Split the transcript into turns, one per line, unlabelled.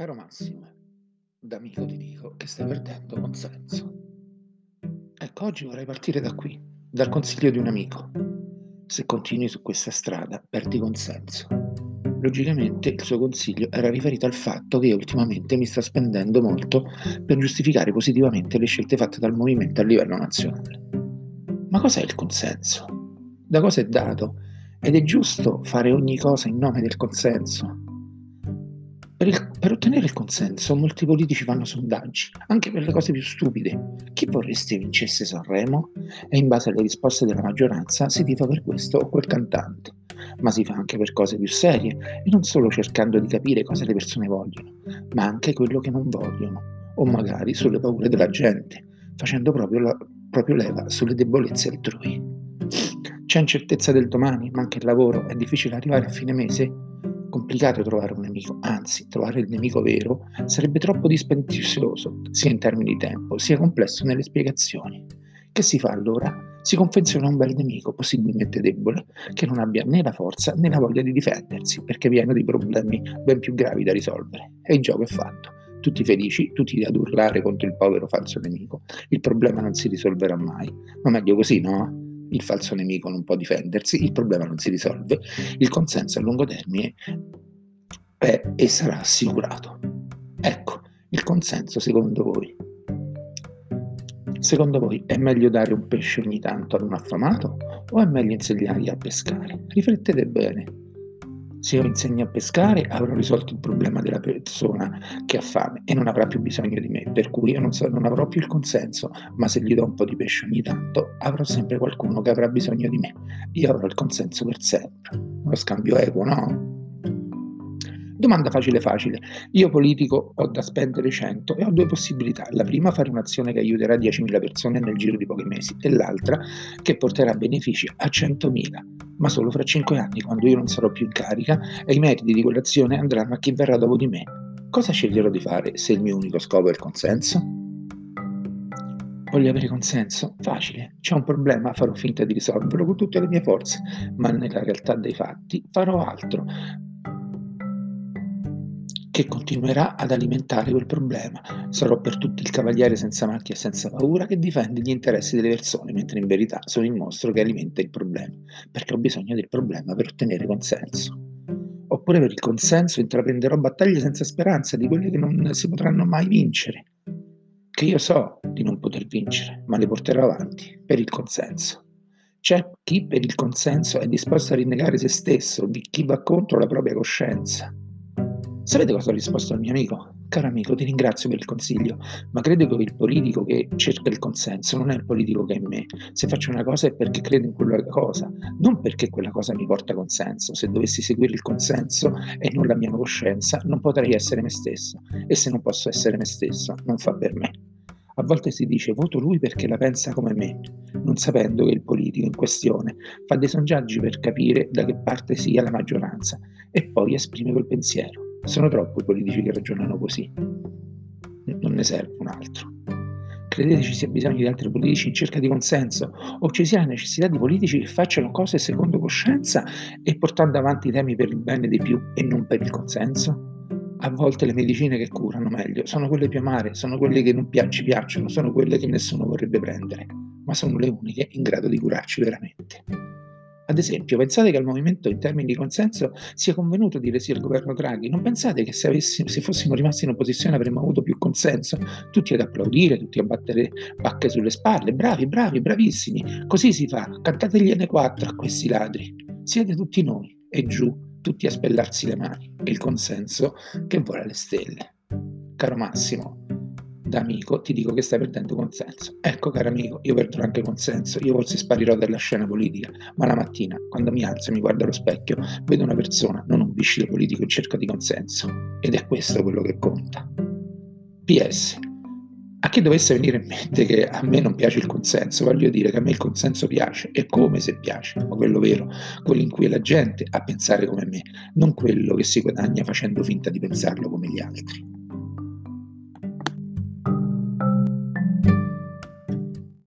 Caro Massimo, da amico ti dico che stai perdendo consenso. Ecco, oggi vorrei partire da qui, dal consiglio di un amico. Se continui su questa strada, perdi consenso. Logicamente il suo consiglio era riferito al fatto che ultimamente mi sta spendendo molto per giustificare positivamente le scelte fatte dal movimento a livello nazionale. Ma cos'è il consenso? Da cosa è dato? Ed è giusto fare ogni cosa in nome del consenso? Per, il, per, ottenere il consenso molti politici fanno sondaggi, anche per le cose più stupide. Chi vorresti vincesse Sanremo? E in base alle risposte della maggioranza si tifa per questo o quel cantante. Ma si fa anche per cose più serie e non solo cercando di capire cosa le persone vogliono, ma anche quello che non vogliono, o magari sulle paure della gente, facendo proprio, la, proprio leva sulle debolezze altrui. C'è incertezza del domani, manca il lavoro, è difficile arrivare a fine mese? Complicato trovare un nemico, anzi trovare il nemico vero sarebbe troppo dispendioso, sia in termini di tempo, sia complesso nelle spiegazioni. Che si fa allora? Si confeziona un bel nemico, possibilmente debole, che non abbia né la forza né la voglia di difendersi, perché pieno di problemi ben più gravi da risolvere. E il gioco è fatto. Tutti felici, tutti ad urlare contro il povero falso nemico. Il problema non si risolverà mai. Ma meglio così, no? Il falso nemico non può difendersi, il problema non si risolve, il consenso a lungo termine è e sarà assicurato. Ecco, il consenso secondo voi. Secondo voi è meglio dare un pesce ogni tanto ad un affamato o è meglio insegnargli a pescare? Riflettete bene. Se io insegno a pescare avrò risolto il problema della persona che ha fame e non avrà più bisogno di me, per cui io non, so, non avrò più il consenso, ma se gli do un po' di pesce ogni tanto avrò sempre qualcuno che avrà bisogno di me. Io avrò il consenso per sempre. Uno scambio equo, no? Domanda facile facile. Io politico ho da spendere 100 e ho due possibilità. La prima fare un'azione che aiuterà 10.000 persone nel giro di pochi mesi e l'altra che porterà benefici a 100.000 ma solo fra 5 anni, quando io non sarò più in carica e i meriti di quell'azione andranno a chi verrà dopo di me. Cosa sceglierò di fare se il mio unico scopo è il consenso? Voglio avere consenso? Facile. C'è un problema, farò finta di risolverlo con tutte le mie forze, ma nella realtà dei fatti farò altro che continuerà ad alimentare quel problema. Sarò per tutti il cavaliere senza macchia e senza paura che difende gli interessi delle persone, mentre in verità sono il mostro che alimenta il problema, perché ho bisogno del problema per ottenere consenso. Oppure per il consenso intraprenderò battaglie senza speranza di quelle che non si potranno mai vincere, che io so di non poter vincere, ma le porterò avanti per il consenso. C'è chi per il consenso è disposto a rinnegare se stesso, chi va contro la propria coscienza. Sapete cosa ho risposto al mio amico? Caro amico, ti ringrazio per il consiglio, ma credo che il politico che cerca il consenso non è il politico che è in me. Se faccio una cosa è perché credo in quella cosa, non perché quella cosa mi porta consenso. Se dovessi seguire il consenso e non la mia coscienza, non potrei essere me stesso. E se non posso essere me stesso, non fa per me. A volte si dice voto lui perché la pensa come me, non sapendo che il politico in questione fa dei sondaggi per capire da che parte sia la maggioranza e poi esprime quel pensiero. Sono troppo i politici che ragionano così. Non ne serve un altro. Credete ci sia bisogno di altri politici in cerca di consenso o ci sia la necessità di politici che facciano cose secondo coscienza e portando avanti i temi per il bene dei più e non per il consenso? A volte le medicine che curano meglio sono quelle più amare, sono quelle che non ci piacciono, sono quelle che nessuno vorrebbe prendere, ma sono le uniche in grado di curarci veramente. Ad esempio, pensate che al movimento in termini di consenso sia convenuto di sì il governo Draghi? Non pensate che se, avessimo, se, fossimo rimasti in opposizione avremmo avuto più consenso? Tutti ad applaudire, tutti a battere pacche sulle spalle, bravi, bravi, bravissimi. Così si fa, cantategliene quattro a questi ladri. Siete tutti noi e giù, tutti a spellarsi le mani. Il consenso che vola alle stelle. Caro Massimo, da amico ti dico che stai perdendo consenso. Ecco, caro amico, io perderò anche consenso, io forse sparirò dalla scena politica, ma la mattina, quando mi alzo e mi guardo allo specchio, vedo una persona, non un viscido politico in cerca di consenso. Ed è questo quello che conta. PS. A chi dovesse venire in mente che a me non piace il consenso, voglio dire che a me il consenso piace, e come se piace, ma quello vero, quello in cui la gente a pensare come me, non quello che si guadagna facendo finta di pensarlo come gli altri.